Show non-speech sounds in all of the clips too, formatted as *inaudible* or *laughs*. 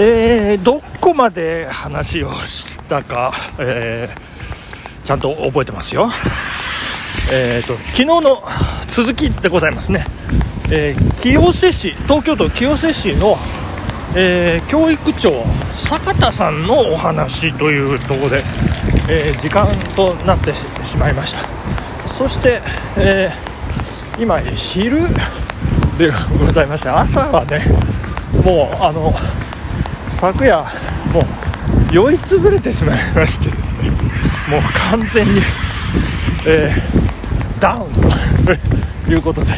えー、どこまで話をしたか、えー、ちゃんと覚えてますよ。えーと、昨日の続きでございますね、えー、清瀬市東京都清瀬市の、えー、教育長坂田さんのお話というところで、えー、時間となってしまいましたそして、え今昼でございまして朝はねもうあの昨夜もう酔いつぶれてしまいましてですね。*laughs* もう完全に、えー、ダウンと *laughs* いうことで、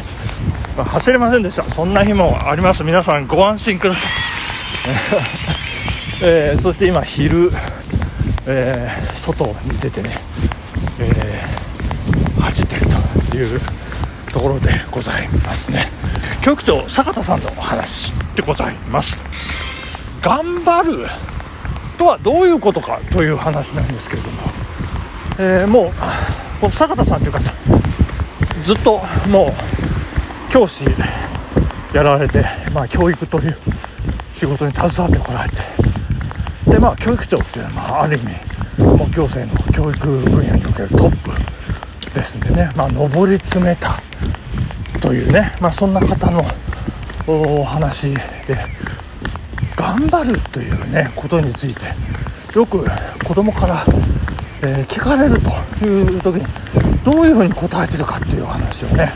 まあ、走れませんでした。そんな日もあります。皆さんご安心ください、*laughs* えー、そして今昼、えー、外に出てね、え走ってるというところでございますね。教育長坂田さんのお話でございます。頑張る。とはどういうことかという話なんですけれども、えー、もうこの坂田さんという方ずっともう教師やられて、まあ、教育という仕事に携わってこられて。で、まあ、教育長っていうのは、まあ、ある意味もう行政の教育分野におけるトップですんでね、まあ、上り詰めたというね、まあ、そんな方のお話で頑張るというねことについてよく子供から、えー、聞かれるという時にどういうふうに答えてるかっていう話をね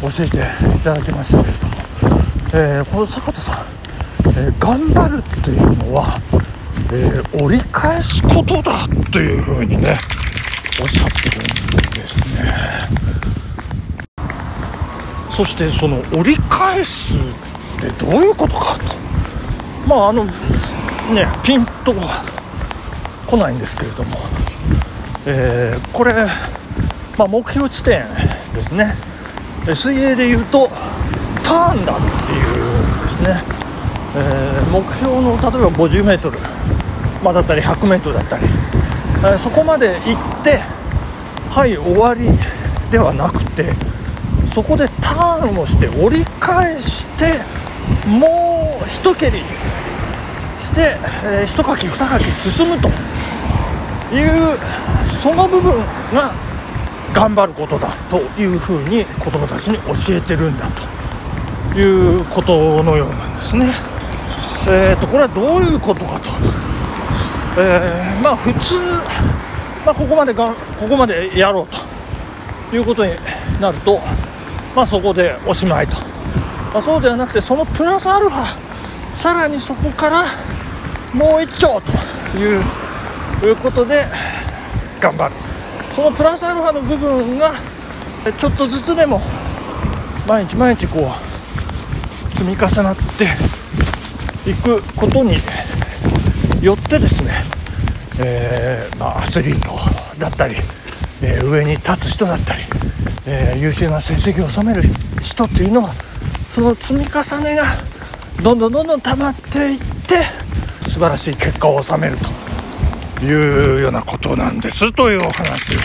教えていただきましたけれども、えー、この坂田さん、えー、頑張るっていうのは、え折り返すことだというふうにねおっしゃってるんですね。そしてその折り返すってどういうことかと。まああのねピンと来ないんですけれども、えー、これ、まあ、目標地点ですね。水泳でいうとターンだっていうですね、えー、目標の例えば 50m、まあ、だったり 100m だったり、えー、そこまで行ってはい終わりではなくてそこでターンをして折り返してもう一蹴りして、えー、一かき二かき進むというその部分が頑張ることだというふうに子どもたちに教えてるんだということのようなんですね。えーと、これはどういうことかと、えー、まあ普通、まあ、ここまでがここまでやろうということになると、まあ、そこでおしまいと、まあ、そうではなくてそのプラスアルファさらにそこからもう一丁ということで頑張る。そのプラスアルファの部分がちょっとずつでも毎日毎日こう積み重なっていくことによってですね、えー、まあ、アスリートだったり、えー、上に立つ人だったり、えー、優秀な成績を収める人っていうのはその積み重ねがどんどんどんどん溜まっていって素晴らしい結果を収めるというようなことなんですというお話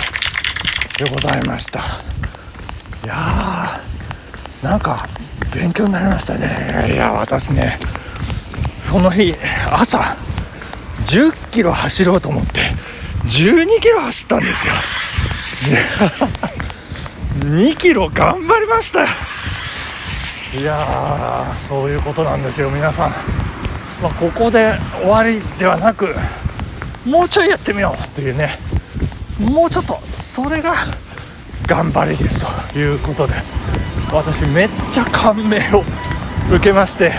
でございました。いやーなんか勉強になりましたね。いや私ねその日朝10キロ走ろうと思って12キロ走ったんですよ。2 *laughs* キロ頑張りましたよ。いやーそういうことなんですよ皆さん、まあ、ここで終わりではなくもうちょいやってみようというね。もうちょっとそれが頑張りですということで。私めっちゃ感銘を受けまして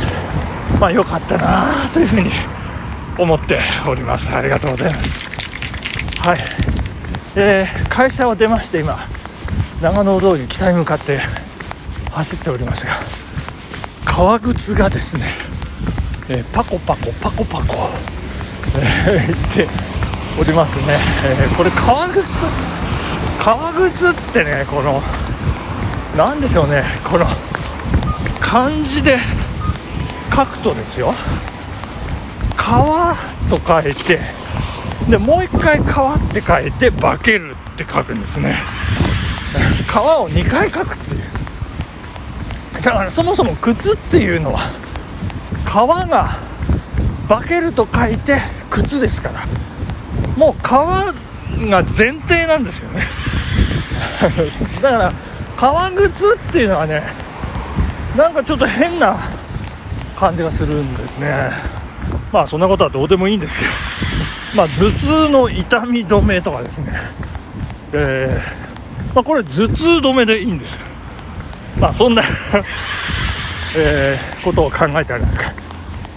まあ良かったなというふうに思っております。ありがとうございます。はい、えー、会社を出まして今長野通り北に向かって走っておりますが革靴がですね、えー、パコパコパコパコ、えー、言っておりますね、えー、これ革靴革靴ってねこの何でしょうねこの漢字で書くとですよ川と書いてでもう一回川って書いて化けるって書くんですね。川を2回書くっていう。だからそもそも靴っていうのは革が化けると書いて靴ですから。もう革が前提なんですよね。*laughs* だから革靴っていうのはねなんかちょっと変な感じがするんですね。まあそんなことはどうでもいいんですけど。まあ頭痛の痛み止めとかですね。えー、まあ、これ頭痛止めでいいんですよ。まあそんな *laughs* えー、ことを考えたりなんか。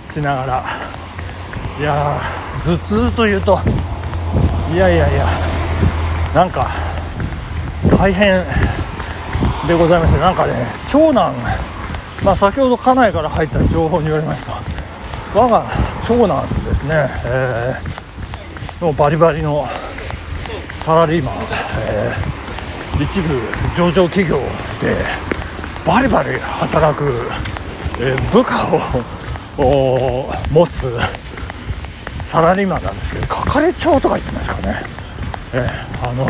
しながら。いや頭痛というといやいやいやなんか大変でございましてなんかね長男まあ先ほど家内から入った情報によりますと我が長男ですね、えー、もうバリバリのサラリーマン、えー、一部上場企業でバリバリ働く、えー、部下を持つサラリーマンなんですけど係長とか言ってますかね、えー、あの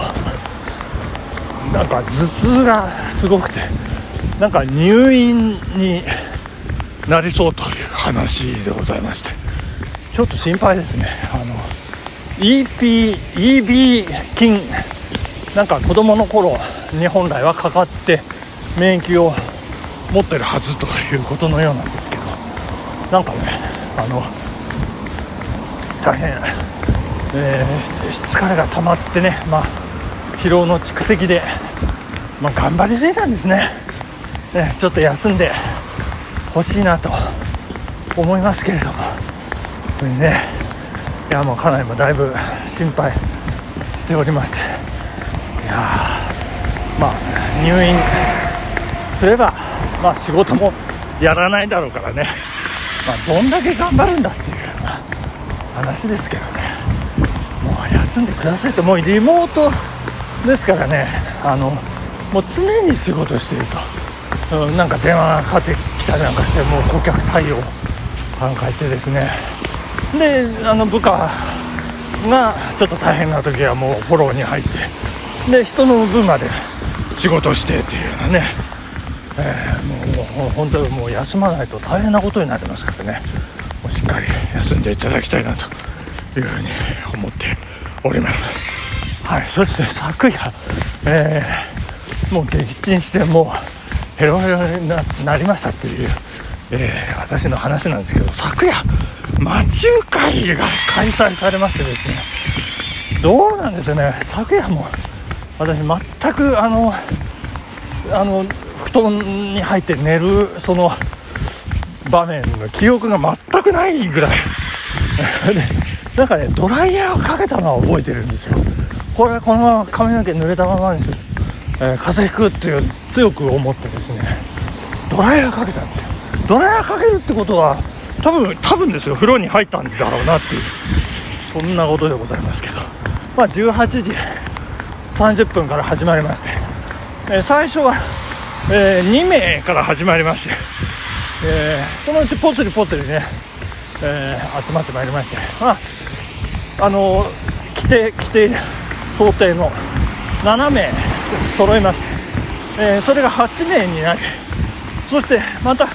なんか頭痛がすごくてなんか入院になりそうという話でございましてちょっと心配ですね。あの EP EB 菌なんか子供の頃に本来はかかって免疫を持ってるはずということのようなんですけど。なんかねあの大変、えー、疲れが溜まってねまあ疲労の蓄積で、まあ、頑張りすぎたんですね。ねちょっと休んでほしいなと思いますけれども。本当にねいやもうかなりもだいぶ心配しておりまして。いやまあ入院すればまあ仕事もやらないだろうからね、まあ、どんだけ頑張るんだっていう話ですけどね。もう休んでくださいともうリモートですからね。あのもう常に仕事していると、うん、なんか電話がかかってきたりなんかしてもう顧客対応考えてですね。であの部下がちょっと大変な時はもうフォローに入ってで人の分まで仕事してっていうようなね、えー、もう本当にもう休まないと大変なことになりますからね。もうしっかり休んでいただきたいなというふうに思っております。はいそして昨夜、えー、もう撃沈してもうヘロヘロになりましたっていう、えー、私の話なんですけど昨夜魔中会が開催されましてですね。どうなんですよね。昨夜も私全くあのあの布団に入って寝るその場面の記憶が全くないぐらい。*laughs* なんかねドライヤーをかけたのは覚えてるんですよ。これこのまま髪の毛濡れたままにする、えー、風邪ひくっていう強く思ってですね。ドライヤーかけたんですよ。ドライヤーかけるってことは多分多分ですよ。風呂に入ったんだろうなっていう。そんなことでございますけど。まあ18時30分から始まりまして、えー、最初は、えー、2名から始まりまして、えー、そのうちぽつりぽつりね、え集まってまいりましてまああの規定規定想定の7名揃いまして、えそれが8名になりそしてまた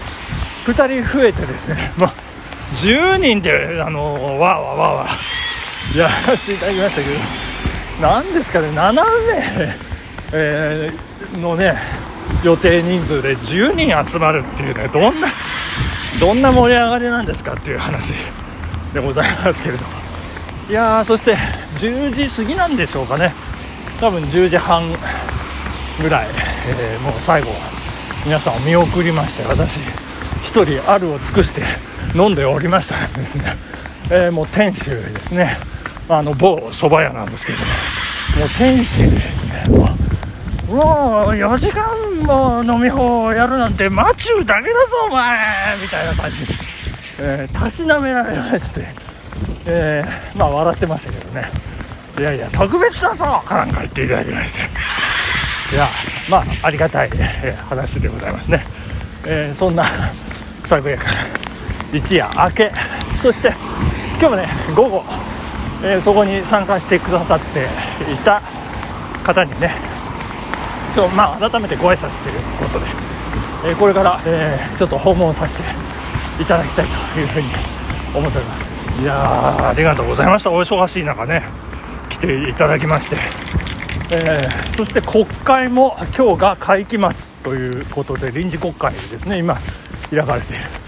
2人増えてですね、まあ、10人であのわーわーわーわーやらせていただきましたけど何ですかね7名、えー、のね予定人数で10人集まるっていうねどんなどんな盛り上がりなんですかっていう話でございますけれども。いやーそして10時過ぎなんでしょうかね。多分10時半ぐらい、えー、もう最後皆さんを見送りまして私1人あるを尽くして飲んでおりましたらですね、えー、もう店主ですね。あの某蕎麦屋なんですけども。もう店主もう4時間も飲み放やるなんてマチューだけだぞお前みたいな感じで、えー、たしなめられまして、えー、まあ笑ってましたけどね。いやいや特別だぞかなんか言っていただきまして。いやまあありがたい、えー、話でございますね、えー、そんな昨夜から一夜明け。そして今日もね午後、えー、そこに参加してくださっていた方にねちょまあ改めてご挨拶ということで、えー、これから、えー、ちょっと訪問させていただきたいというふうに思っております。いやありがとうございました。お忙しい中ね来ていただきまして、えーそして国会も今日が会期末ということで臨時国会ですね今開かれている。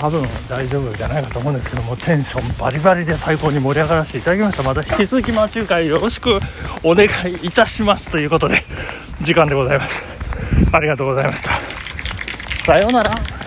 多分大丈夫じゃないかと思うんですけどもテンションバリバリで最高に盛り上がらせていただきました。また引き続き町中華よろしくお願いいたしますということで時間でございます。ありがとうございました。さようなら。